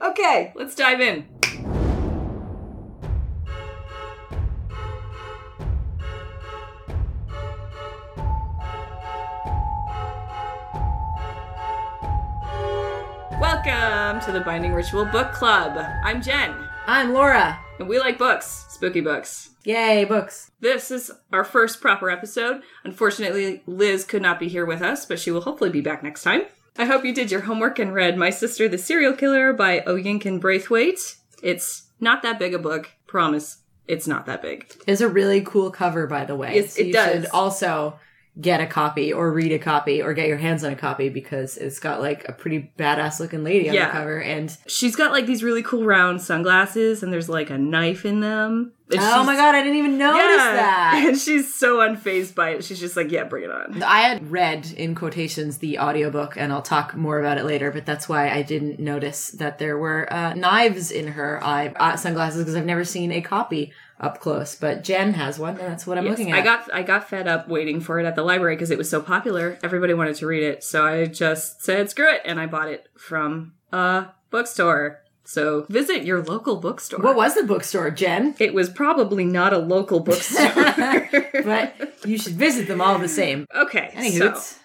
Okay, let's dive in. Welcome to the Binding Ritual Book Club. I'm Jen, I'm Laura. and we like books, spooky books. Yay, books. This is our first proper episode. Unfortunately, Liz could not be here with us, but she will hopefully be back next time. I hope you did your homework and read My Sister the Serial Killer by Oyinkan Braithwaite. It's not that big a book, promise. It's not that big. It's a really cool cover, by the way. Yes, it you does. also get a copy or read a copy or get your hands on a copy because it's got like a pretty badass looking lady on Yeah. the cover. And She's got like these really cool round sunglasses, and there's like a knife in them. And oh my god, I didn't even notice that. And she's so unfazed by it. She's just like, yeah, bring it on. I had read in quotations the audiobook and I'll talk more about it later, but that's why I didn't notice that there were uh, knives in her eye uh, sunglasses because I've never seen a copy up close. But Jen has one and that's what I'm Yes, looking at. I got I got fed up waiting for it at the library because it was so popular. Everybody wanted to read it, so I just said screw it, and I bought it from a bookstore. So visit your local bookstore. what was the bookstore, Jen? It was probably not a local bookstore. but you should visit them all the same. okay, Any so hoots?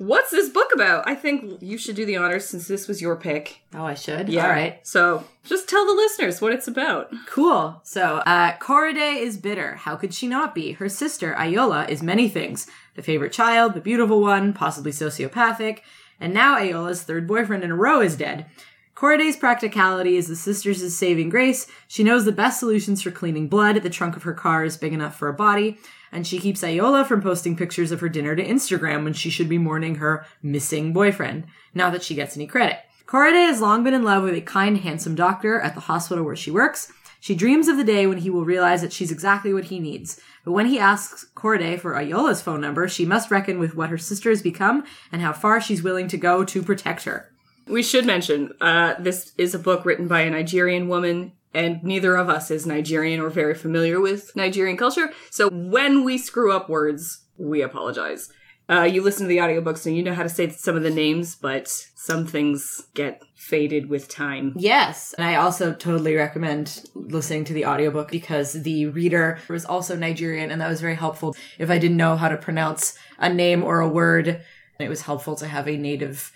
What's this book about? I think you should do the honors since this was your pick. Oh, I should. Yeah. All right. So just tell the listeners what it's about. Cool. So, uh, Korede is bitter. How could she not be? Her sister, Iola, is many things. The favorite child, the beautiful one, possibly sociopathic, and now Iola's third boyfriend in a row is dead. Korede's practicality is the sister's saving grace. She knows the best solutions for cleaning blood. The trunk of her car is big enough for a body. And she keeps Ayoola from posting pictures of her dinner to Instagram when she should be mourning her missing boyfriend. Not that she gets any credit. Korede has long been in love with a kind, handsome doctor at the hospital where she works. She dreams of the day when he will realize that she's exactly what he needs. But when he asks Corday for Ayoola's phone number, she must reckon with what her sister has become and how far she's willing to go to protect her. We should mention uh, this is a book written by a Nigerian woman, and neither of us is Nigerian or very familiar with Nigerian culture. So when we screw up words, we apologize. Uh, you listen to the audiobooks so you know how to say some of the names, but some things get faded with time. Yes, and I also totally recommend listening to the audiobook because the reader was also Nigerian and that was very helpful. If I didn't know how to pronounce a name or a word, it was helpful to have a native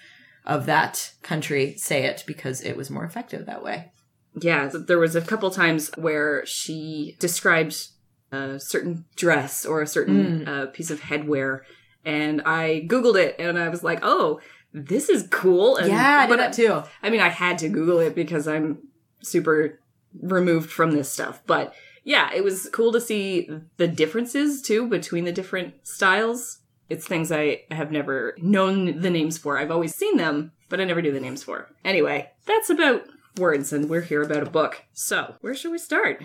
of that country say it because it was more effective that way. Yeah, there was a couple times where she described a certain dress or a certain uh, piece of headwear, and I googled it, and I was like, "Oh, this is cool." And, Yeah, I did but that too. I mean, I had to Google it because I'm super removed from this stuff, but yeah, it was cool to see the differences too between the different styles. It's things I have never known the names for. I've always seen them, but I never knew the names for. Anyway, that's about words, and we're here about a book. So, where should we start?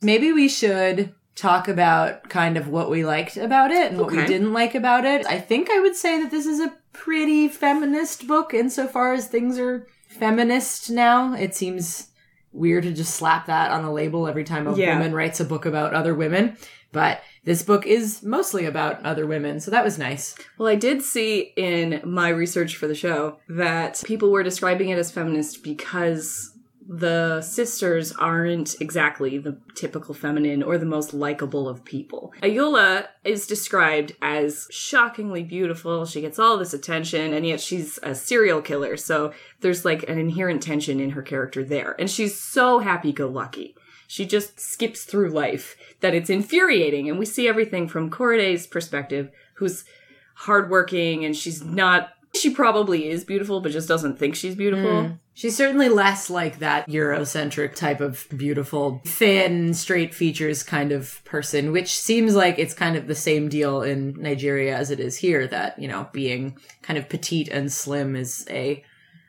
Maybe we should talk about kind of what we liked about it and what we didn't like about it. I think I would say that this is a pretty feminist book insofar as things are feminist now. It seems weird to just slap that on a label every time a Yeah. woman writes a book about other women, but this book is mostly about other women, so that was nice. Well, I did see in my research for the show that people were describing it as feminist because the sisters aren't exactly the typical feminine or the most likable of people. Ayoola is described as shockingly beautiful. She gets all this attention, and yet she's a serial killer. So there's like an inherent tension in her character there. And she's so happy go lucky. She just skips through life that it's infuriating. And we see everything from Korede's perspective, who's hardworking and she's not. She probably is beautiful, but just doesn't think she's beautiful. Hmm. She's certainly less like that Eurocentric type of beautiful, thin, straight features kind of person, which seems like it's kind of the same deal in Nigeria as it is here, that, you know, being kind of petite and slim is a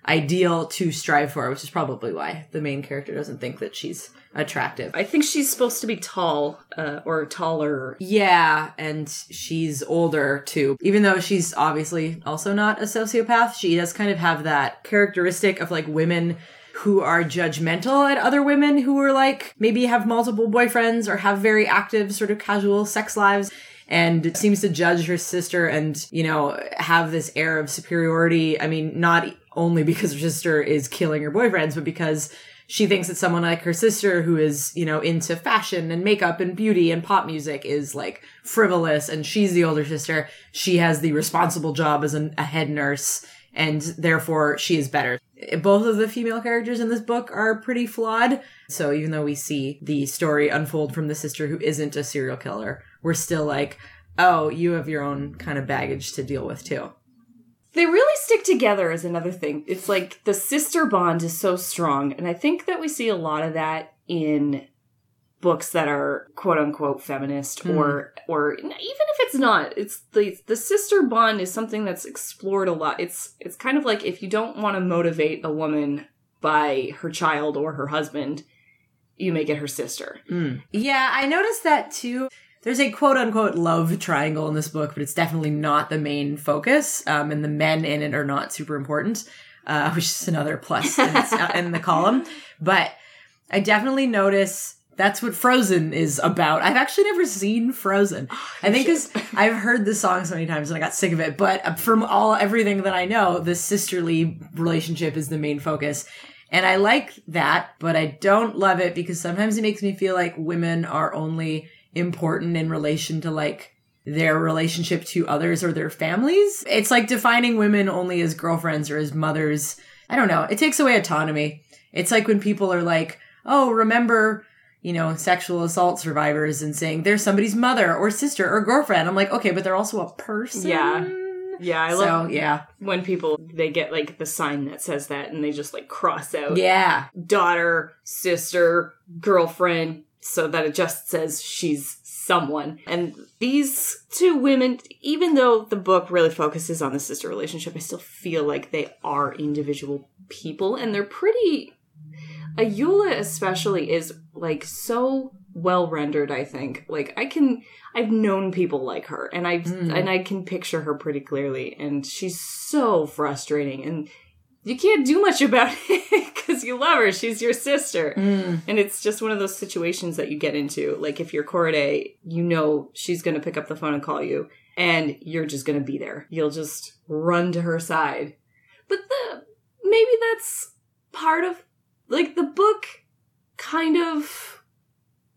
ideal to strive for, which is probably why the main character doesn't think that she's attractive. I think she's supposed to be tall uh, or taller. Yeah, and she's older too. Even though she's obviously also not a sociopath, she does kind of have that characteristic of like women who are judgmental at other women who are like maybe have multiple boyfriends or have very active sort of casual sex lives and seems to judge her sister and you know have this air of superiority i mean not only because her sister is killing her boyfriends, but because she thinks that someone like her sister who is, you know, into fashion and makeup and beauty and pop music is like frivolous and she's the older sister. She has the responsible job as an, a head nurse and therefore she is better. Both of the female characters in this book are pretty flawed. So even though we see the story unfold from the sister who isn't a serial killer, we're still like, oh, you have your own kind of baggage to deal with too. They really stick together is another thing. It's like the sister bond is so strong. And I think that we see a lot of that in books that are quote unquote feminist Hmm. or or even if it's not it's the the sister bond is something that's explored a lot it's it's kind of like if you don't want to motivate a woman by her child or her husband you make it her sister Yeah, I noticed that too. There's a quote unquote love triangle in this book, but it's definitely not the main focus. Um, and the men in it are not super important, uh, which is another plus in, its, uh, in the column. But I definitely notice that's what Frozen is about. I've actually never seen Frozen. I think because I've heard the song so many times and I got sick of it. But uh, from all everything that I know, the sisterly relationship is the main focus. And I like that, but I don't love it because sometimes it makes me feel like women are only important in relation to like their relationship to others or their families. It's like defining women only as girlfriends or as mothers. I don't know. It takes away autonomy. It's like when people are like, oh, remember, you know, sexual assault survivors and saying they're somebody's mother or sister or girlfriend. I'm like, okay, but they're also a person. Yeah. yeah i So, love yeah. when people they get like the sign that says that and they just like cross out Yeah. daughter, sister, girlfriend, so that it just says she's someone. And these two women, even though the book really focuses on the sister relationship, I still feel like they are individual people and they're pretty. Ayoola, especially, is like so well rendered, I think. Like, I can. I've known people like her, and I've Mm. and I can picture her pretty clearly, and she's so frustrating, and you can't do much about it because you love her. She's your sister. Mm. And it's just one of those situations that you get into. Like if you're Corday, you know she's going to pick up the phone and call you, and you're just going to be there. You'll just run to her side. But the maybe that's part of like the book kind of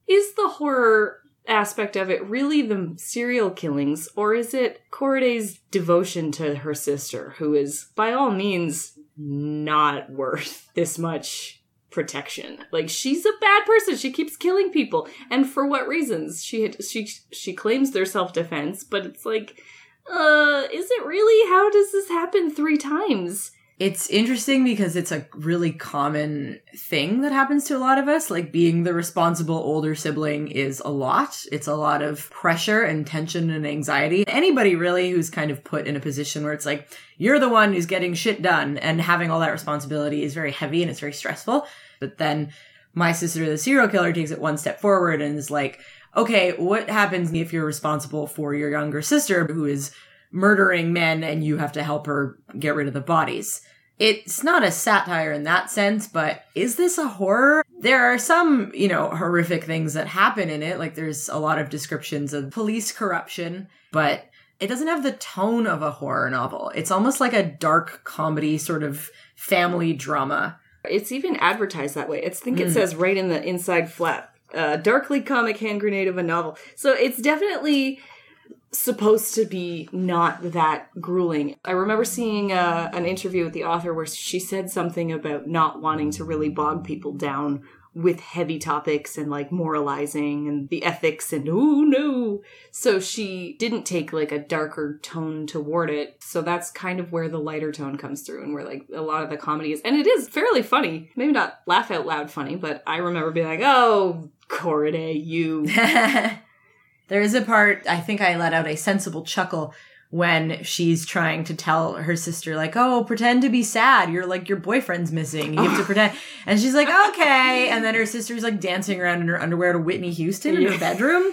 is the horror aspect of it really the serial killings or is it Corday's devotion to her sister who is by all means not worth this much protection. Like she's a bad person. She keeps killing people. And for what reasons? She had, she she claims their self-defense but it's like uh is it really? How does this happen 3 times It's interesting because it's a really common thing that happens to a lot of us. Like being the responsible older sibling is a lot. It's a lot of pressure and tension and anxiety. Anybody really who's kind of put in a position where it's like, you're the one who's getting shit done and having all that responsibility is very heavy and it's very stressful. But then my sister, the serial killer, takes it one step forward and is like, okay, what happens if you're responsible for your younger sister who is murdering men and you have to help her get rid of the bodies. It's not a satire in that sense, but is this a horror? There are some, you know, horrific things that happen in it. Like there's a lot of descriptions of police corruption, but it doesn't have the tone of a horror novel. It's almost like a dark comedy sort of family drama. It's even advertised that way. It's I think it Mm. says right in the inside flap, uh, darkly comic hand grenade of a novel. So it's definitely supposed to be not that grueling. I remember seeing uh, an interview with the author where she said something about not wanting to really bog people down with heavy topics and like moralizing and the ethics and oh no. So she didn't take like a darker tone toward it. So that's kind of where the lighter tone comes through and where like a lot of the comedy is. And it is fairly funny. Maybe not laugh out loud funny, but I remember being like, oh, Corday, you. there is a part, I think I let out a sensible chuckle when she's trying to tell her sister, like, oh, pretend to be sad. You're like, your boyfriend's missing. You have to pretend. And she's like, okay. And then her sister's like dancing around in her underwear to Whitney Houston in her bedroom.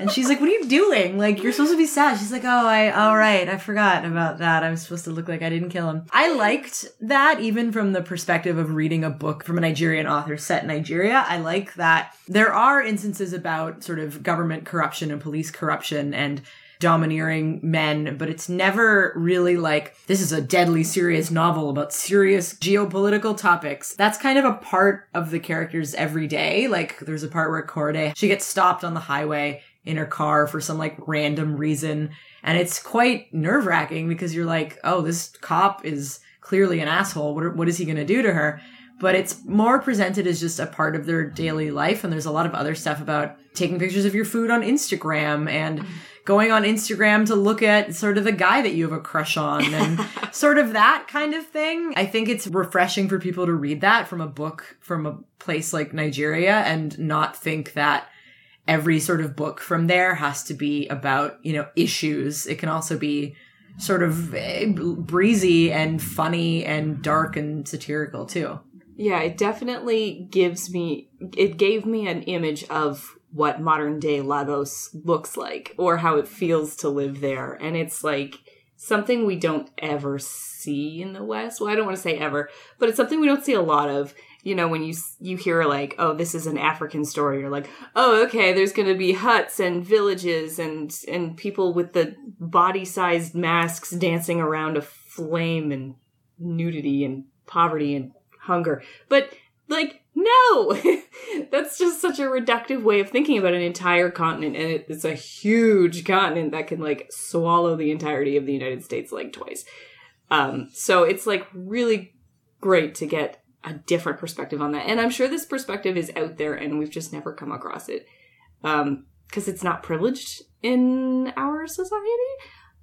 And she's like, what are you doing? Like, you're supposed to be sad. She's like, oh, I, all right. I forgot about that. I'm supposed to look like I didn't kill him. I liked that even from the perspective of reading a book from a Nigerian author set in Nigeria. I like that there are instances about sort of government corruption and police corruption and domineering men, but it's never really like, this is a deadly serious novel about serious geopolitical topics. That's kind of a part of the character's everyday. Like, there's a part where Corday, she gets stopped on the highway in her car for some like random reason. And it's quite nerve wracking because you're like, oh, this cop is clearly an asshole. What, what is he going to do to her? But it's more presented as just a part of their daily life. And there's a lot of other stuff about taking pictures of your food on Instagram and going on Instagram to look at sort of the guy that you have a crush on and sort of that kind of thing. I think it's refreshing for people to read that from a book from a place like Nigeria and not think that every sort of book from there has to be about, you know, issues. It can also be sort of eh, breezy and funny and dark and satirical too. Yeah, it definitely gives me, it gave me an image of what modern day Lagos looks like or how it feels to live there. And it's like something we don't ever see in the West. Well, I don't want to say ever, but it's something we don't see a lot of. You know, when you you hear like, oh, this is an African story, you're like, oh, okay, there's going to be huts and villages and and people with the body-sized masks dancing around a flame and nudity and poverty and hunger. But like no! That's just such a reductive way of thinking about an entire continent and it's a huge continent that can like swallow the entirety of the united states like twice. Um so it's like really great to get a different perspective on that and i'm sure this perspective is out there and we've just never come across it um because it's not privileged in our society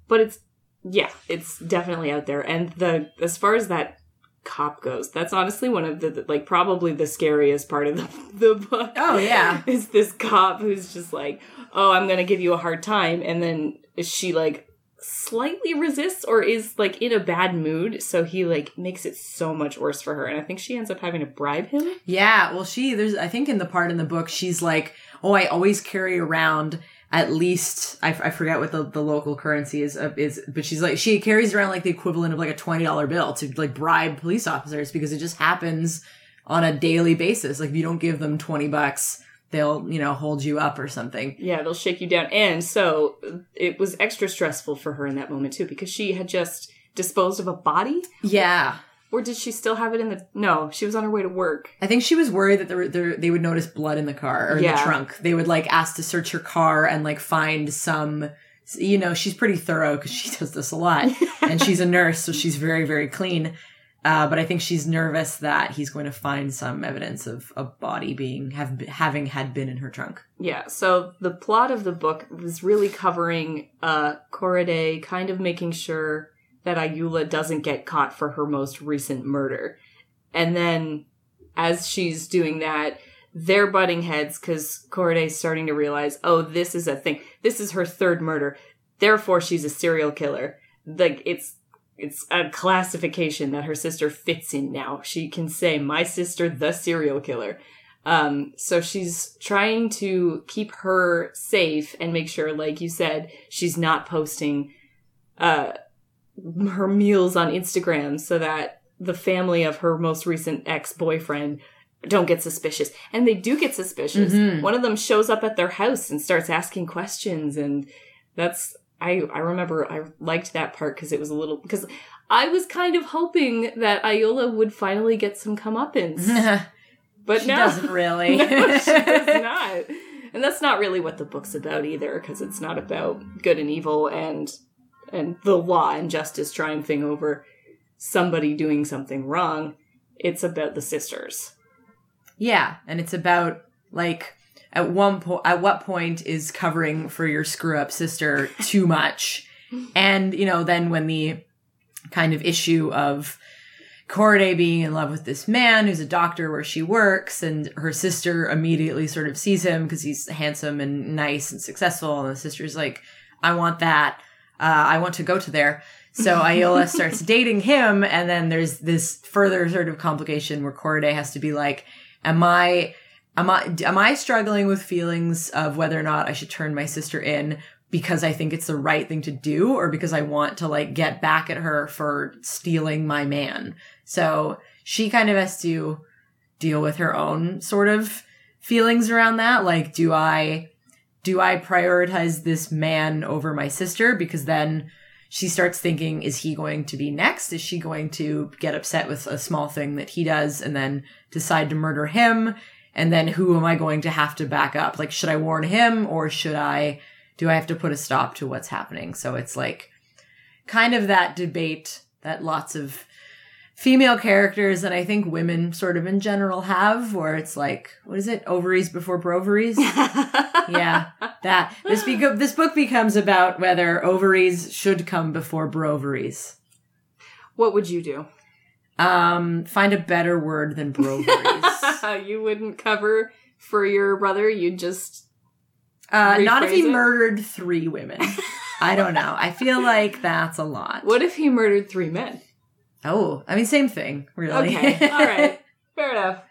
but it's yeah it's definitely out there and the as far as that cop goes. That's honestly one of the like probably the scariest part of the, the book. Oh yeah. Is this cop who's just like, "Oh, I'm going to give you a hard time." And then she like slightly resists or is like in a bad mood, so he like makes it so much worse for her. And I think she ends up having to bribe him. Yeah, well she there's I think in the part in the book she's like, "Oh, I always carry around at least I, I forget what the, the local currency is uh, is but she's like she carries around like the equivalent of like a $20 bill to like bribe police officers because it just happens on a daily basis. Like if you don't give them 20 bucks they'll you know hold you up or something. Yeah they'll shake you down. And so it was extra stressful for her in that moment too because she had just disposed of a body? Yeah or did she still have it in the? No, she was on her way to work. I think she was worried that there, there they would notice blood in the car or in Yeah. the trunk. They would like ask to search her car and like find some. You know, she's pretty thorough because she does this a lot, and she's a nurse, so she's very very clean. Uh, but I think she's nervous that he's going to find some evidence of a body being have having had been in her trunk. Yeah, so the plot of the book was really covering uh Korede kind of making sure that Ayoola doesn't get caught for her most recent murder. And then as she's doing that, they're butting heads because Korede's starting to realize, oh, this is a thing. This is her third murder. Therefore, she's a serial killer. Like, it's it's a classification that her sister fits in now. She can say, my sister, the serial killer. Um, so she's trying to keep her safe and make sure, like you said, she's not posting, uh, her meals on Instagram so that the family of her most recent ex-boyfriend don't get suspicious. And they do get suspicious. Mhm. One of them shows up at their house and starts asking questions and that's I I remember I liked that part cuz it was a little because I was kind of hoping that Iola would finally get some comeuppance. But no she no. doesn't really. no, she does not. And that's not really what the book's about either, because it's not about good and evil and and the law and justice triumphing over somebody doing something wrong. It's about the sisters. Yeah, and it's about like at one point at what point is covering for your screw up sister too much? And you know, then when the kind of issue of Corday being in love with this man who's a doctor where she works, and her sister immediately sort of sees him because he's handsome and nice and successful, and the sister's like, "I want that. Uh, I want to go to there." So Iola starts dating him, and then there's this further sort of complication where Corday has to be like, "Am I, am I, am I struggling with feelings of whether or not I should turn my sister in because I think it's the right thing to do, or because I want to like get back at her for stealing my man?" So she kind of has to deal with her own sort of feelings around that. Like, do I do I prioritize this man over my sister? Because then she starts thinking, is he going to be next? Is she going to get upset with a small thing that he does and then decide to murder him? And then who am I going to have to back up? Like, should I warn him or should I, do I have to put a stop to what's happening? So it's like kind of that debate that lots of female characters and I think women sort of in general have where it's like, what is it? Ovaries before broveries? yeah, that this beco- this book becomes about whether ovaries should come before broveries. What would you do? Um, find a better word than broveries. you wouldn't cover for your brother. You'd just uh, not if he it? murdered three women. I don't know. I feel like that's a lot. What if he murdered three men? Oh, I mean, same thing, really. Okay, all right, fair enough.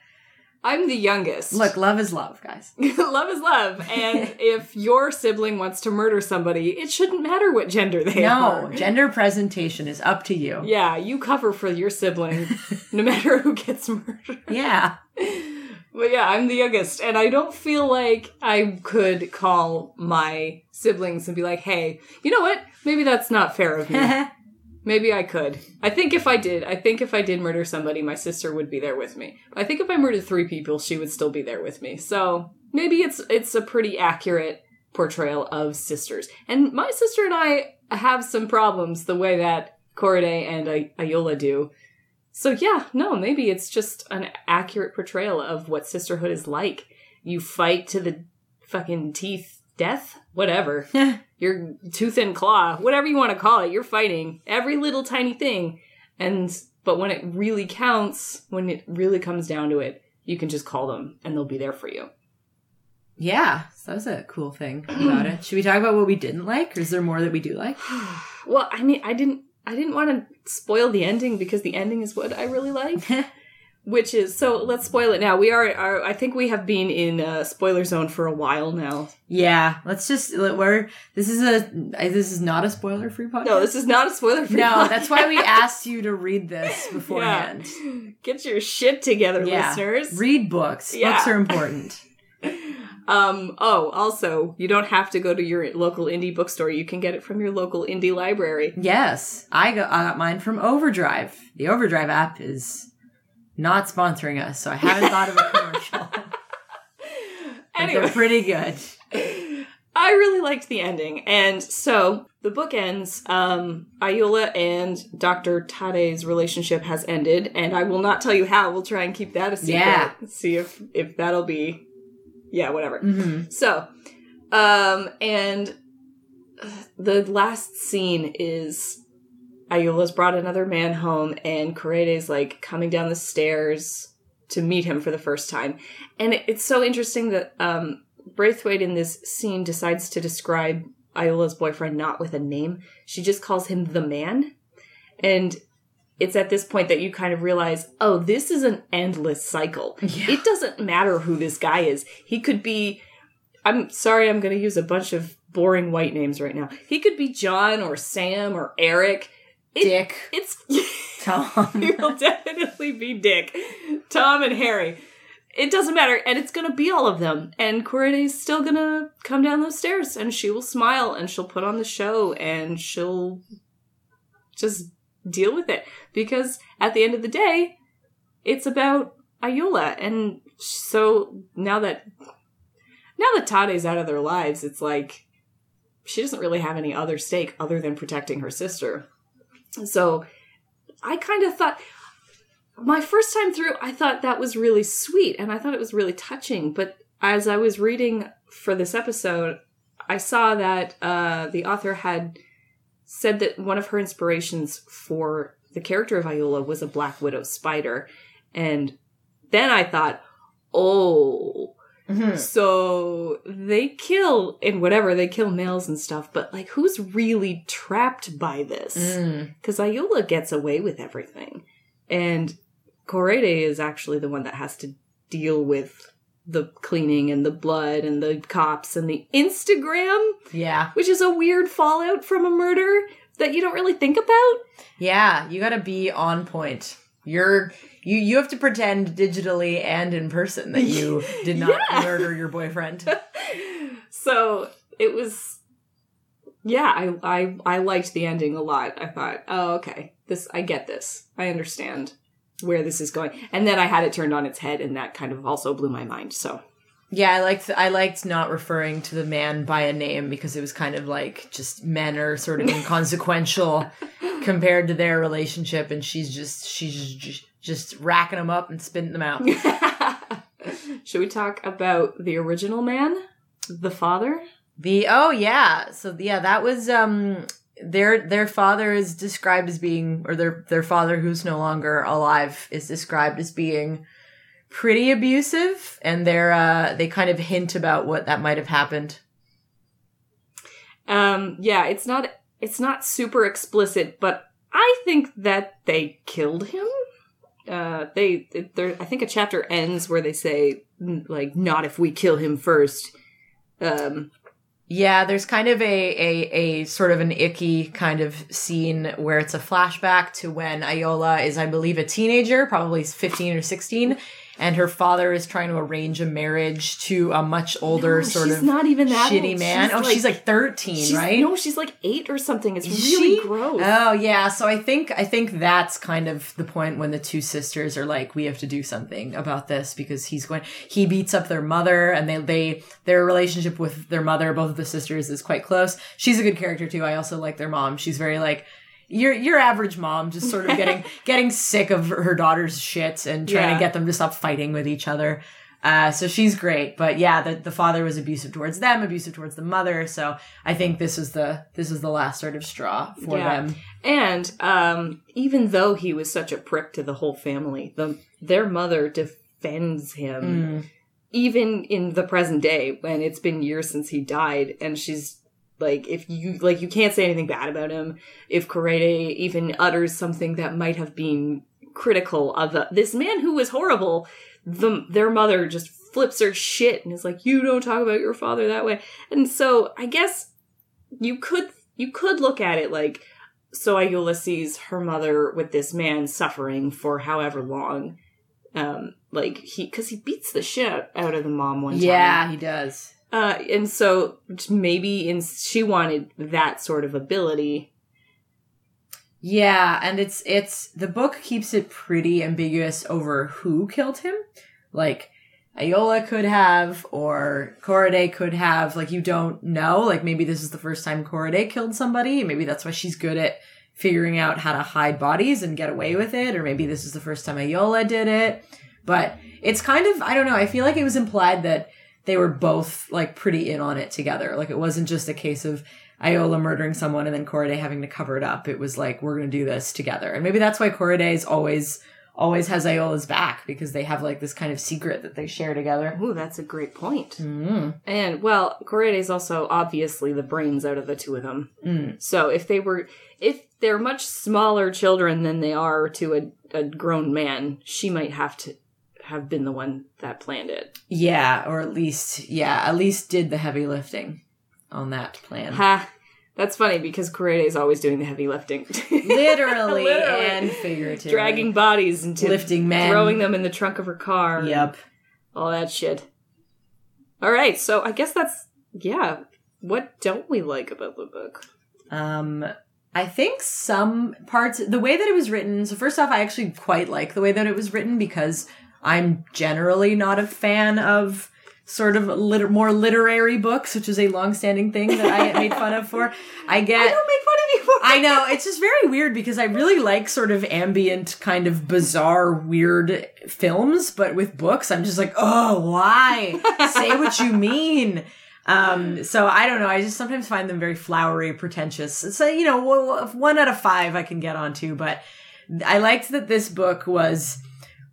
I'm the youngest. Look, love is love, guys. love is love, and if your sibling wants to murder somebody, it shouldn't matter what gender they No, are. gender presentation is up to you. Yeah, you cover for your sibling, no matter who gets murdered. Yeah. But yeah, I'm the youngest, and I don't feel like I could call my siblings and be like, "Hey, you know what? Maybe that's not fair of me." Maybe I could. I think if I did, I think if I did murder somebody, my sister would be there with me. I think if I murdered three people, she would still be there with me. So maybe it's it's a pretty accurate portrayal of sisters. And my sister and I have some problems the way that Corday and Ay- Ayoola do. So yeah, no, maybe it's just an accurate portrayal of what sisterhood is like. You fight to the fucking teeth death, whatever your tooth and claw, whatever you want to call it, you're fighting every little tiny thing. And but when it really counts, when it really comes down to it, you can just call them and they'll be there for you. yeah, so that was a cool thing about it. Should we talk about what we didn't like, or is there more that we do like? Well, I mean, I didn't I didn't want to spoil the ending because the ending is what I really like. Which is so let's spoil it now. We are, are I think we have been in a spoiler zone for a while now. yeah, let's just we're this is a this is not a spoiler free podcast. No, this is not a spoiler free podcast. no, that's why we asked you to read this yeah. beforehand. Get your shit together, Yeah. listeners. Read books. Yeah. Books are important. Um, oh, also, you don't have to go to your local indie bookstore. You can get it from your local indie library. Yes, I got I got mine from Overdrive. The Overdrive app is not sponsoring us, so I haven't thought of a commercial. Anyway, they're pretty good. I really liked the ending. And so the book ends. Um, Ayoola and Dr. Tade's relationship has ended, and I will not tell you how. We'll try and keep that a secret. Yeah. See if if that'll be yeah, whatever. hmm So, um, and the last scene is Ayoola's brought another man home, and Korede's like coming down the stairs to meet him for the first time. And it, it's so interesting that um, Braithwaite in this scene decides to describe Ayoola's boyfriend not with a name. She just calls him the man. And it's at this point that you kind of realize, oh, this is an endless cycle. Yeah. It doesn't matter who this guy is. He could be. I'm sorry, I'm going to use a bunch of boring white names right now. He could be John or Sam or Eric. It- Dick, It's. Tom. he will definitely be Dick, Tom, and Harry. It doesn't matter, and it's gonna be all of them. And Korede's still gonna come down those stairs, and she will smile, and she'll put on the show, and she'll just deal with it because at the end of the day, it's about Ayoola, and so now that now that Tade's out of their lives, it's like she doesn't really have any other stake other than protecting her sister. So I kind of thought my first time through, I thought that was really sweet and I thought it was really touching. But as I was reading for this episode, I saw that uh, the author had said that one of her inspirations for the character of Iola was a Black Widow spider. And then I thought, oh, Mhm. so they kill and whatever they kill males and stuff, but like who's really trapped by this? Mm. Because Ayoola gets away with everything, and Korede is actually the one that has to deal with the cleaning and the blood and the cops and the Instagram, Yeah. which is a weird fallout from a murder that you don't really think about. Yeah, you gotta be on point. You're you you have to pretend digitally and in person that you did not Yeah. murder your boyfriend. so it was yeah I, I i liked the ending a lot i thought oh okay this i get this i understand where this is going and then i had it turned on its head and that kind of also blew my mind so Yeah, I liked I liked not referring to the man by a name because it was kind of like just men are sort of inconsequential compared to their relationship, and she's just she's just, just racking them up and spitting them out. should we talk about the original man the father The oh yeah, so yeah, that was um their their father is described as being or their their father who's no longer alive is described as being pretty abusive and they're uh they kind of hint about what that might have happened. Um, yeah, it's not it's not super explicit, but I think that they killed him. Uh, they. I think a chapter ends where they say like, "Not if we kill him first. Um, Yeah, there's kind of a, a a sort of an icky kind of scene where it's a flashback to when Iola is, I believe, a teenager, probably 15 or 16, and her father is trying to arrange a marriage to a much older No, sort she's of not even that shitty old. man. She's oh, like- she's like 13, she's, right? No, she's like eight or something. It's Is really she? gross. Oh yeah, so I think I think that's kind of the point when the two sisters are like, we have to do something about this because he's going. He beats up their mother, and they they their relationship with their mother, both of the sisters, is quite close. She's a good character too. I also like their mom. She's very like. Your your average mom just sort of getting getting sick of her daughter's shit and trying Yeah. to get them to stop fighting with each other. Uh, so she's great, but yeah, the, the father was abusive towards them, abusive towards the mother. So I think this is the this is the last sort of straw for Yeah. them. And um, even though he was such a prick to the whole family, the their mother defends him, Mm. even in the present day when it's been years since he died, and she's like, if you like, you can't say anything bad about him. If Korede even utters something that might have been critical of the, this man who was horrible, the their mother just flips her shit and is like, "You don't talk about your father that way." And so I guess you could you could look at it like so Ayoola sees her mother with this man suffering for however long. Um, like he, because he beats the shit out of the mom one time. Yeah, he does. Uh, and so maybe in she wanted that sort of ability. Yeah, and it's it's the book keeps it pretty ambiguous over who killed him. Like Iola could have, or Korede could have. Like you don't know. Like maybe this is the first time Korede killed somebody. Maybe that's why she's good at figuring out how to hide bodies and get away with it. Or maybe this is the first time Iola did it. But it's kind of I don't know. I feel like it was implied that they were both like pretty in on it together. Like it wasn't just a case of Iola murdering someone and then Korede having to cover it up. It was like we're gonna do this together, and maybe that's why Korede is always always has Iola's back because they have like this kind of secret that they share together. Ooh, that's a great point. Mm. And well, is also obviously the brains out of the two of them. Mm. So if they were, if they're much smaller children than they are to a, a grown man, she might have to have been the one that planned it. Yeah, or at least yeah, at least did the heavy lifting on that plan. Ha! That's funny because Korede is always doing the heavy lifting, Literally, Literally. and figuratively, dragging bodies into lifting men, throwing them in the trunk of her car. Yep. all that shit. All right, so I guess that's yeah. What don't we like about the book? Um, I think some parts, the way that it was written. So first off, I actually quite like the way that it was written because I'm generally not a fan of sort of liter- more literary books, which is a long-standing thing that I get made fun of for. I get. I don't make fun of you. I know it's just very weird because I really like sort of ambient, kind of bizarre, weird films, but with books, I'm just like, oh, why? Say what you mean. Um, so I don't know. I just sometimes find them very flowery, pretentious. So you know, one out of five I can get onto, but I liked that this book was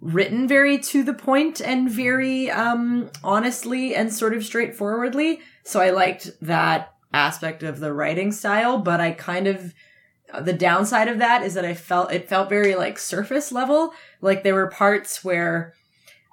written very to the point and very um honestly and sort of straightforwardly. So I liked that aspect of the writing style, but I kind of the downside of that is that I felt it felt very like surface level. Like there were parts where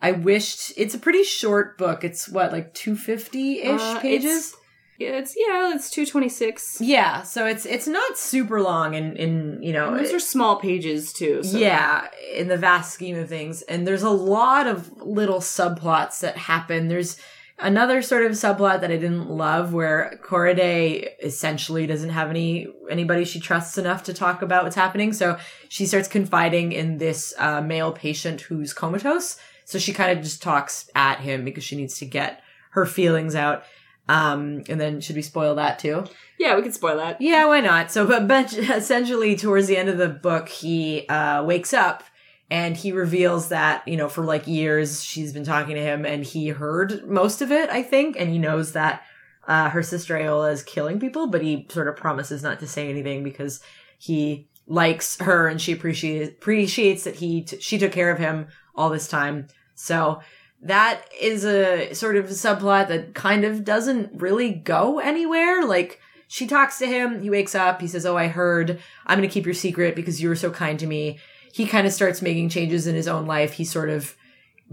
I wished it's a pretty short book. It's what like 250 ish Uh, pages. It's yeah, it's two twenty six. Yeah, so it's it's not super long in in you know Those are small pages too. So. yeah, in the vast scheme of things. And there's a lot of little subplots that happen. There's another sort of subplot that I didn't love where Korede essentially doesn't have any anybody she trusts enough to talk about what's happening. So she starts confiding in this uh, male patient who's comatose. So she kind of just talks at him because she needs to get her feelings out. Um, and then should we spoil that too? Yeah, we could spoil that. Yeah, why not? So, but, but essentially, towards the end of the book, he uh, wakes up and he reveals that you know for like years she's been talking to him, and he heard most of it, I think, and he knows that uh, her sister Ayoola is killing people, but he sort of promises not to say anything because he likes her and she appreciates appreciates that he t- she took care of him all this time. So that is a sort of subplot that kind of doesn't really go anywhere. Like she talks to him, he wakes up, he says, "Oh, I heard. I'm going to keep your secret because you were so kind to me." He kind of starts making changes in his own life. He sort of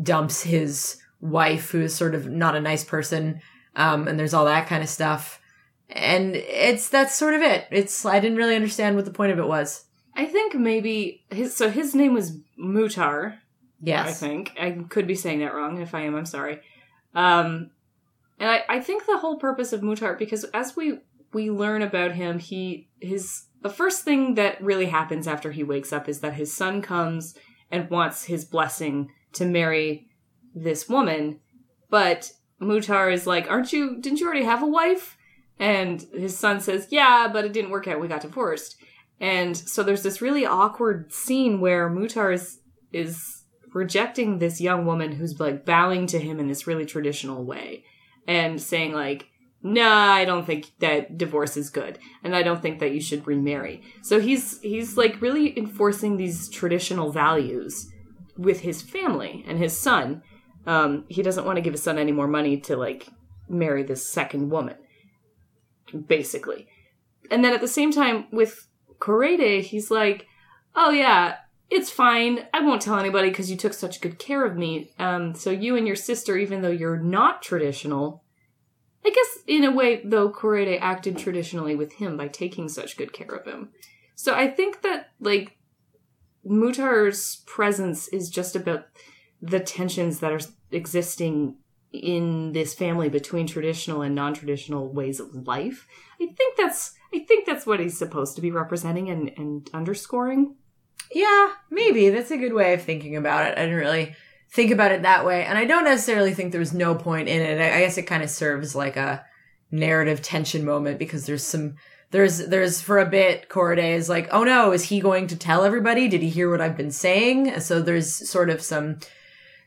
dumps his wife, who is sort of not a nice person, um, and there's all that kind of stuff. And it's that's sort of it. It's I didn't really understand what the point of it was. I think maybe his so his name was Muhtar. Yes, I think I could be saying that wrong. If I am, I'm sorry. Um, and I, I think the whole purpose of Muhtar because as we we learn about him, he his the first thing that really happens after he wakes up is that his son comes and wants his blessing to marry this woman, but Muhtar is like, "Aren't you? Didn't you already have a wife?" And his son says, "Yeah, but it didn't work out. We got divorced." And so there's this really awkward scene where Muhtar is is rejecting this young woman who's like bowing to him in this really traditional way and saying like nah i don't think that divorce is good and i don't think that you should remarry. So he's he's like really enforcing these traditional values with his family and his son. Um, he doesn't want to give his son any more money to like marry this second woman basically. And then at the same time with Korede, he's like oh yeah it's fine. I won't tell anybody because you took such good care of me. Um, so you and your sister, even though you're not traditional, I guess in a way, though, Korede acted traditionally with him by taking such good care of him. So I think that like Muhtar's presence is just about the tensions that are existing in this family between traditional and non-traditional ways of life. I think that's I think that's what he's supposed to be representing and, and underscoring. Yeah, maybe. That's a good way of thinking about it. I didn't really think about it that way. And I don't necessarily think there's no point in it. I guess it kind of serves like a narrative tension moment because there's some there's there's for a bit Korede is like, "Oh no, is he going to tell everybody? Did he hear what I've been saying?" So there's sort of some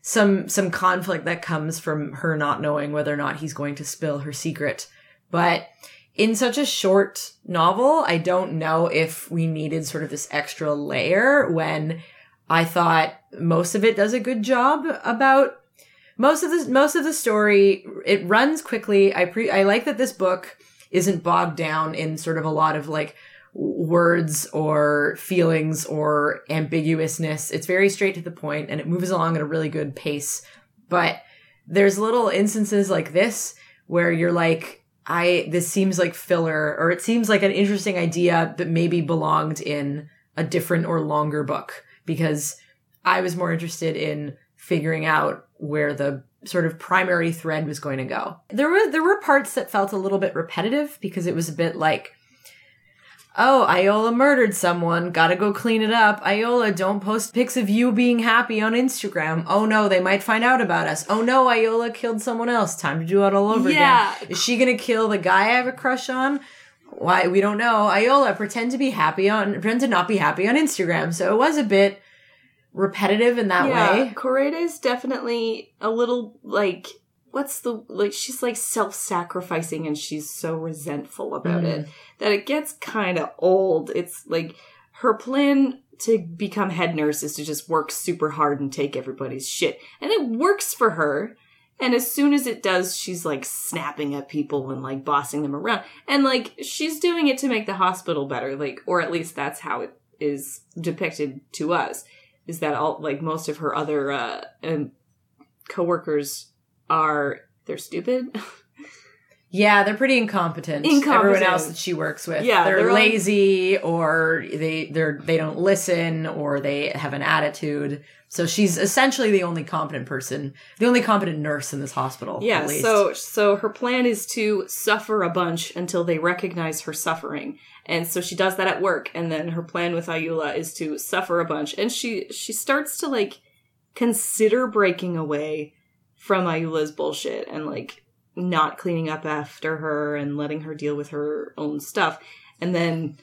some some conflict that comes from her not knowing whether or not he's going to spill her secret. But in such a short novel, I don't know if we needed sort of this extra layer when I thought most of it does a good job about most of the most of the story. It runs quickly. I pre I like that this book isn't bogged down in sort of a lot of like words or feelings or ambiguousness. It's very straight to the point and it moves along at a really good pace. But there's little instances like this where you're like, I this seems like filler or it seems like an interesting idea that maybe belonged in a different or longer book because I was more interested in figuring out where the sort of primary thread was going to go. There were there were parts that felt a little bit repetitive because it was a bit like Oh, Ayoola murdered someone. Gotta go clean it up. Ayoola, don't post pics of you being happy on Instagram. Oh no, they might find out about us. Oh no, Ayoola killed someone else. Time to do it all over Yeah. again. Is she gonna kill the guy I have a crush on? Why, we don't know. Ayoola, pretend to be happy on, pretend to not be happy on Instagram. So it was a bit repetitive in that yeah, way. Korede's definitely a little like what's the like she's like self-sacrificing and she's so resentful about Mm. it that it gets kind of old. It's like her plan to become head nurse is to just work super hard and take everybody's shit. And it works for her. And as soon as it does, she's like snapping at people and like bossing them around. And like she's doing it to make the hospital better, like, or at least that's how it is depicted to us. Is that all like most of her other uh um, coworkers are they're stupid? Yeah, they're pretty incompetent. Incompetent. Everyone else that she works with, Yeah, they're, they're all- lazy or they they're they don't listen or they have an attitude. So she's essentially the only competent person, the only competent nurse in this hospital. Yeah, at least. so so her plan is to suffer a bunch until they recognize her suffering. And so she does that at work and then her plan with Ayoola is to suffer a bunch and she she starts to like consider breaking away from Ayoola's bullshit and like not cleaning up after her and letting her deal with her own stuff. And then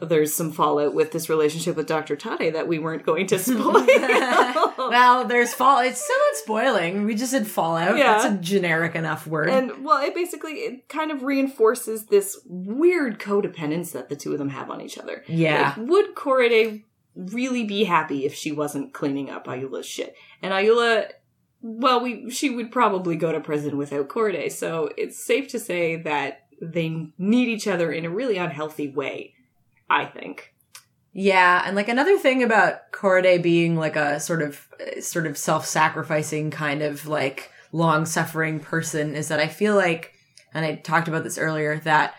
there's some fallout with this relationship with Dr. Tade that we weren't going to spoil. well, there's fall. It's still not spoiling. We just said fallout. Yeah. That's a generic enough word. And well, it basically it kind of reinforces this weird codependence that the two of them have on each other. Yeah. Like, would Korede really be happy if she wasn't cleaning up Ayoola's shit? And Ayoola, well, we she would probably go to prison without Korede, so it's safe to say that they need each other in a really unhealthy way. I think. Yeah, and like another thing about Korede being like a sort of sort of self-sacrificing kind of like long-suffering person is that I feel like and I talked about this earlier that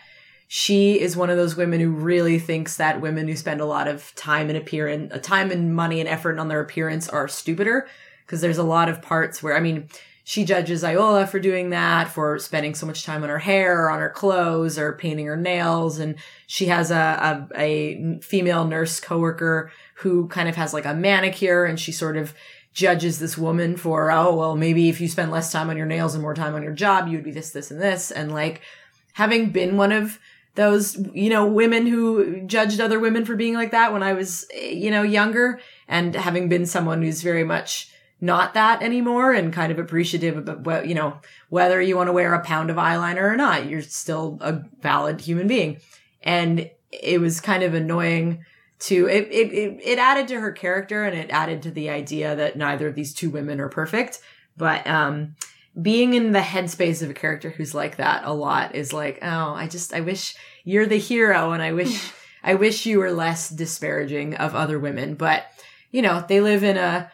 she is one of those women who really thinks that women who spend a lot of time and appearance, time and money and effort on their appearance are stupider because there's a lot of parts where I mean she judges Ayoola for doing that, for spending so much time on her hair or on her clothes or painting her nails. And she has a, a, a female nurse coworker who kind of has like a manicure and she sort of judges this woman for, oh, well, maybe if you spend less time on your nails and more time on your job, you would be this, this, and this. And like having been one of those, you know, women who judged other women for being like that when I was, eh, you know, younger and having been someone who's very much not that anymore and kind of appreciative of what, you know, whether you want to wear a pound of eyeliner or not, you're still a valid human being. And it was kind of annoying to, it, it, it, it added to her character and it added to the idea that neither of these two women are perfect. But, um, being in the headspace of a character who's like that a lot is like, oh, I just, I wish you're the hero and I wish, I wish you were less disparaging of other women. But, you know, they live in a,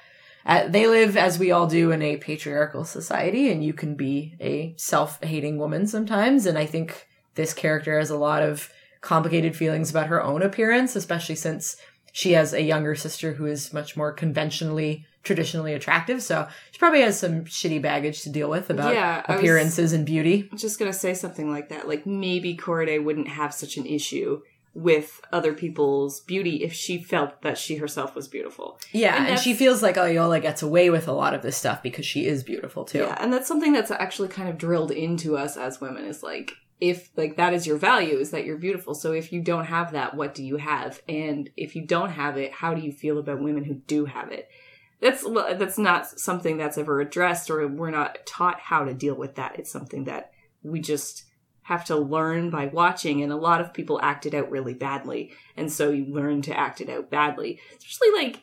uh, they live as we all do in a patriarchal society and you can be a self-hating woman sometimes and i think this character has a lot of complicated feelings about her own appearance especially since she has a younger sister who is much more conventionally traditionally attractive so she probably has some shitty baggage to deal with about Yeah, appearances and beauty I'm just gonna say something like that. Like maybe Korede wouldn't have such an issue with other people's beauty if she felt that she herself was beautiful. yeah And and, she feels like Ayoola gets away with a lot of this stuff because she is beautiful too Yeah, and that's something that's actually kind of drilled into us as women is like if like that is your value is that you're beautiful. So if you don't have that, what do you have? And if you don't have it, how do you feel about women who do have it? That's well, that's not something that's ever addressed or we're not taught how to deal with that. It's something that we just have to learn by watching and a lot of people act it out really badly. And so you learn to act it out badly. Especially like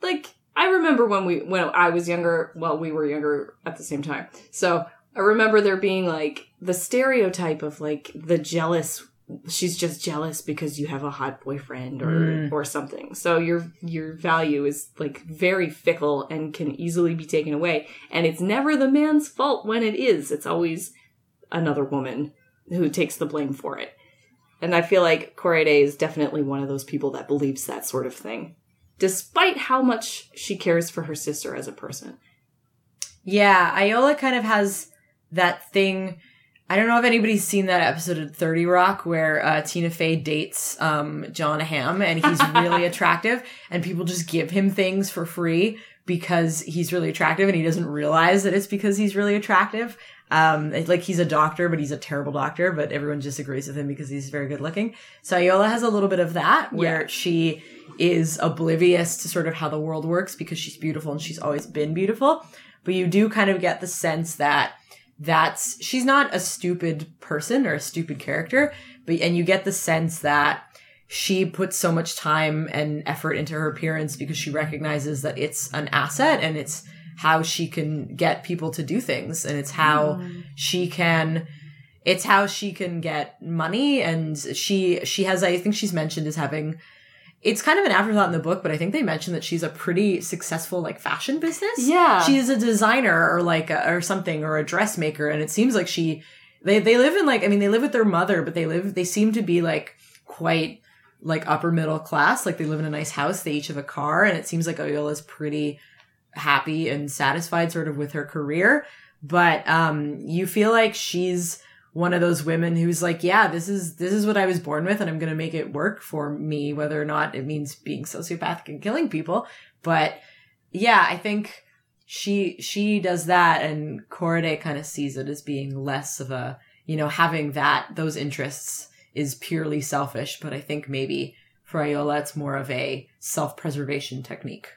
like I remember when we when I was younger, well we were younger at the same time. So I remember there being like the stereotype of like the jealous she's just jealous because you have a hot boyfriend or Mm. or something. So your your value is like very fickle and can easily be taken away and it's never the man's fault when it is. It's always another woman who takes the blame for it. And I feel like Korede is definitely one of those people that believes that sort of thing, despite how much she cares for her sister as a person. Yeah, Ayoola kind of has that thing. I don't know if anybody's seen that episode of 30 Rock where uh, Tina Fey dates um, Jon Hamm and he's really attractive and people just give him things for free because he's really attractive and he doesn't realize that it's because he's really attractive. Um, like he's a doctor, but he's a terrible doctor, but everyone just agrees with him because he's very good looking. So Ayoola has a little bit of that where Yeah. she is oblivious to sort of how the world works because she's beautiful and she's always been beautiful. But you do kind of get the sense that that's she's not a stupid person or a stupid character, but and you get the sense that she puts so much time and effort into her appearance because she recognizes that it's an asset and it's how she can get people to do things and it's how she can it's how she can get money and she she has i think she's mentioned as having it's kind of an afterthought in the book but i think they mentioned that she's a pretty successful like fashion business Yeah. she is a designer or like a, or something or a dressmaker and it seems like she They they live in like I mean they live with their mother, but they live they seem to be like quite like upper middle class. Like they live in a nice house. They each have a car, and it seems like Ayoola's pretty happy and satisfied sort of with her career. But um you feel like she's one of those women who's like, yeah, this is this is what I was born with, and I'm gonna make it work for me, whether or not it means being sociopathic and killing people. But yeah, I think she she does that and Korede kind of sees it as being less of a you know having that those interests is purely selfish but I think maybe for Ayoola it's more of a self-preservation technique.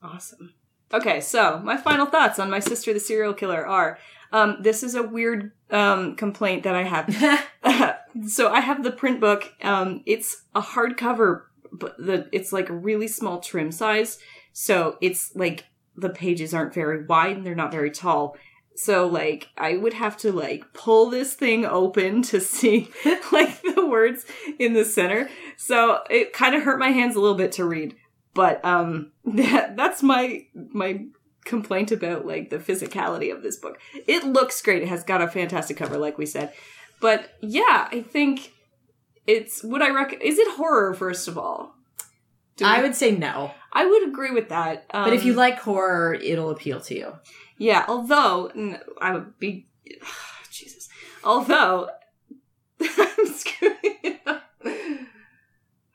Awesome. Okay, so my final thoughts on my sister the serial killer are um, this is a weird um, complaint that I have. so I have the print book. Um, it's a hardcover, but the it's like a really small trim size. So it's like the pages aren't very wide and they're not very tall. So like I would have to like pull this thing open to see like the words in the center. So it kind of hurt my hands a little bit to read. But um that that's my my complaint about like the physicality of this book. It looks great. It has got a fantastic cover like we said. But yeah, I think it's would I rec is it horror first of all? Do I would say no. I would agree with that. Um, But if you like horror, it'll appeal to you. yeah, although I would be Jesus. Although I'm screwing it up.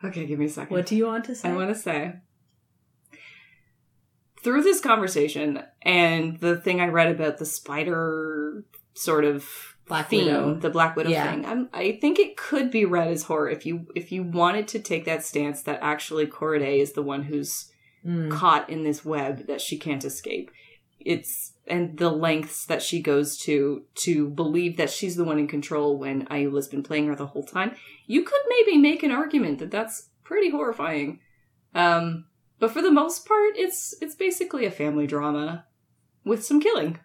Okay, give me a second. What do you want to say? I want to say through this conversation and the thing I read about the spider sort of Black theme, Widow. the Black Widow Yeah. thing. I'm, I think it could be read as horror if you if you wanted to take that stance that actually Korede is the one who's Mm. caught in this web that she can't escape. It's and the lengths that she goes to to believe that she's the one in control when Ayoola's been playing her the whole time. You could maybe make an argument that that's pretty horrifying. Um, but for the most part, it's it's basically a family drama with some killing,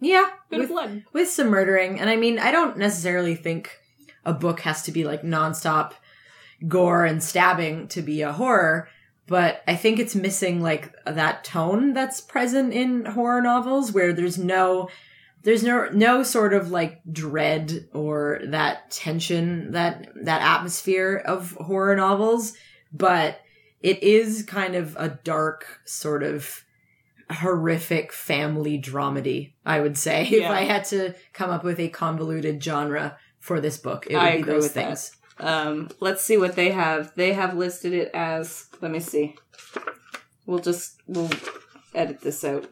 Yeah, bit with, of blood. with some murdering. And I mean, I don't necessarily think a book has to be like nonstop gore and stabbing to be a horror, but I think it's missing like that tone that's present in horror novels where there's no there's no no sort of like dread or that tension that that atmosphere of horror novels, but it is kind of a dark sort of horrific family dramedy, I would say. If I had to come up with a convoluted genre for this book, it would I be those things. Um, let's see what they have. They have listed it as. Let me see. We'll just we'll edit this out.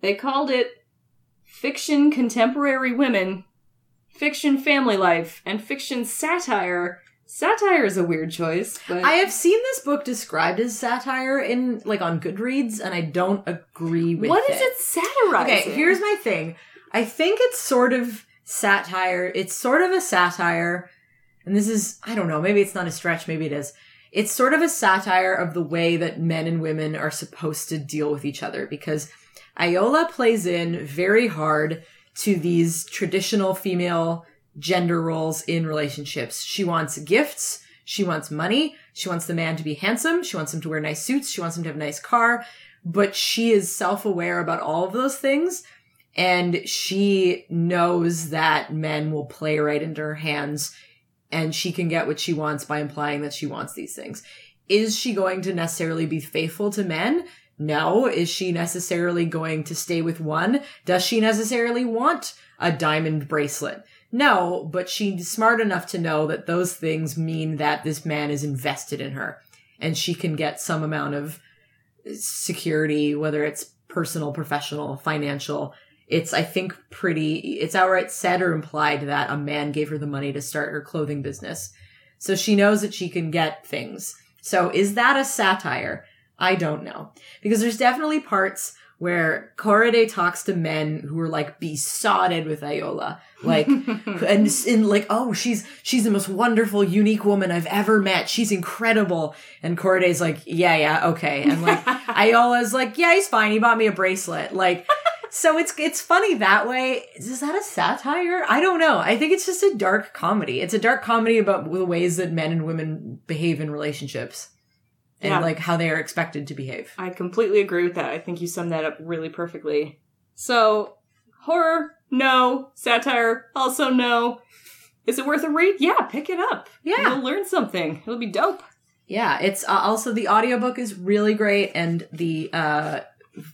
They called it fiction contemporary women, fiction family life, and fiction satire. Satire is a weird choice, but I have seen this book described as satire in like on Goodreads, and I don't agree with what is it satirizing? Okay, here's my thing. I think it's sort of satire. It's sort of a satire, and this is I don't know. Maybe it's not a stretch. Maybe it is. It's sort of a satire of the way that men and women are supposed to deal with each other because Ayoola plays in very hard to these traditional female gender roles in relationships. She wants gifts. She wants money. She wants the man to be handsome. She wants him to wear nice suits. She wants him to have a nice car. But she is self-aware about all of those things. And she knows that men will play right into her hands and she can get what she wants by implying that she wants these things. Is she going to necessarily be faithful to men? No. Is she necessarily going to stay with one? Does she necessarily want a diamond bracelet? No, but she's smart enough to know that those things mean that this man is invested in her and she can get some amount of security, whether it's personal, professional, financial. It's, I think, pretty, it's outright said or implied that a man gave her the money to start her clothing business. So she knows that she can get things. So is that a satire? I don't know. Because there's definitely parts where Korede talks to men who are like besotted with Ayoola. Like, and in like, oh, she's, she's the most wonderful, unique woman I've ever met. She's incredible. And Korede's like, yeah, yeah, okay. And like, Ayoola's like, yeah, he's fine. He bought me a bracelet. Like, so it's, it's funny that way. Is that a satire? I don't know. I think it's just a dark comedy. It's a dark comedy about the ways that men and women behave in relationships. And Yeah. like how they are expected to behave. I completely agree with that. I think you summed that up really perfectly. So, Horror? No. Satire? Also no. Is it worth a read? Yeah, pick it up. Yeah. You'll learn something. It'll be dope. Yeah, it's uh, also the audiobook is really great and the uh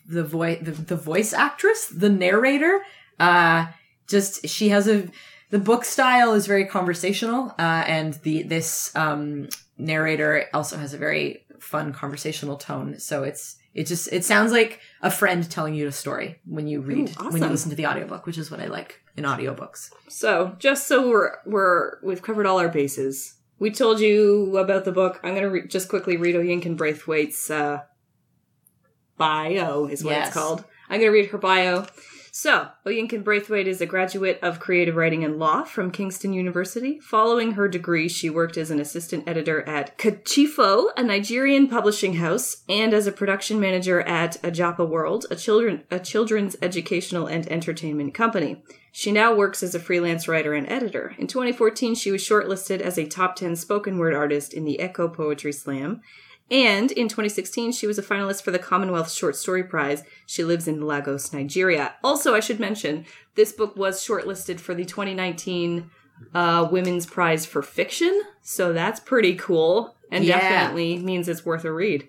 the voice the, the voice actress, the narrator, uh just she has a the book style is very conversational uh and the this um narrator also has a very fun conversational tone. So it's it just it sounds like a friend telling you a story when you read Ooh, when you listen to the audiobook, which is what I like in audiobooks. So, just so we're we're we've covered all our bases. We told you about the book. I'm gonna re- just quickly read Oyinkan Braithwaite's uh, bio, is what Yes. it's called. I'm gonna read her bio. So, Oyinkan Braithwaite is a graduate of creative writing and law from Kingston University. Following her degree, she worked as an assistant editor at Kachifo, a Nigerian publishing house, and as a production manager at Ajapa World, a children a children's educational and entertainment company. She now works as a freelance writer and editor. In 2014, she was shortlisted as a top 10 spoken word artist in the Eko Poetry Slam. And in 2016, she was a finalist for the Commonwealth Short Story Prize. She lives in Lagos, Nigeria. Also, I should mention, this book was shortlisted for the 2019 uh, Women's Prize for Fiction. So that's pretty cool. And Yeah. definitely means it's worth a read.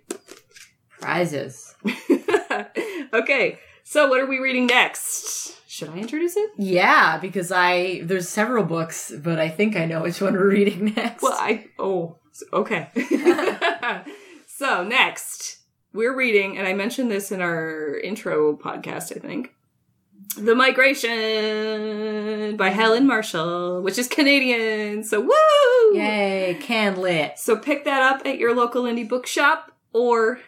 Prizes. okay, so what are we reading next? Should I introduce it? Yeah, because I there's several books, but I think I know which one we're reading next. Well, I oh okay. so next, we're reading, and I mentioned this in our intro podcast. I think the Migration by Helen Marshall, which is Canadian. So woo! Yay, can lit. So pick that up at your local indie bookshop or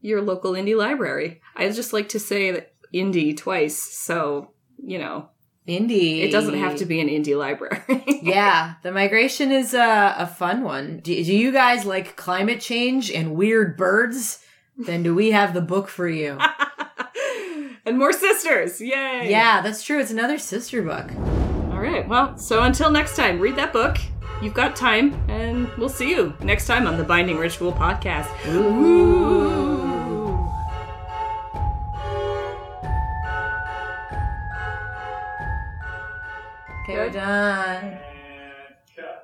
your local indie library. I just like to say that indie twice, so you know Indie. it doesn't have to be an indie library. yeah, the migration is a, a fun one. Do, do you guys like climate change and weird birds? Then do we have the book for you? and more sisters. Yay. yeah, that's true. It's another sister book. All right. Well, so until next time, read that book. You've got time, and we'll see you next time on the Binding Ritual podcast. Ooh. Okay, we're done.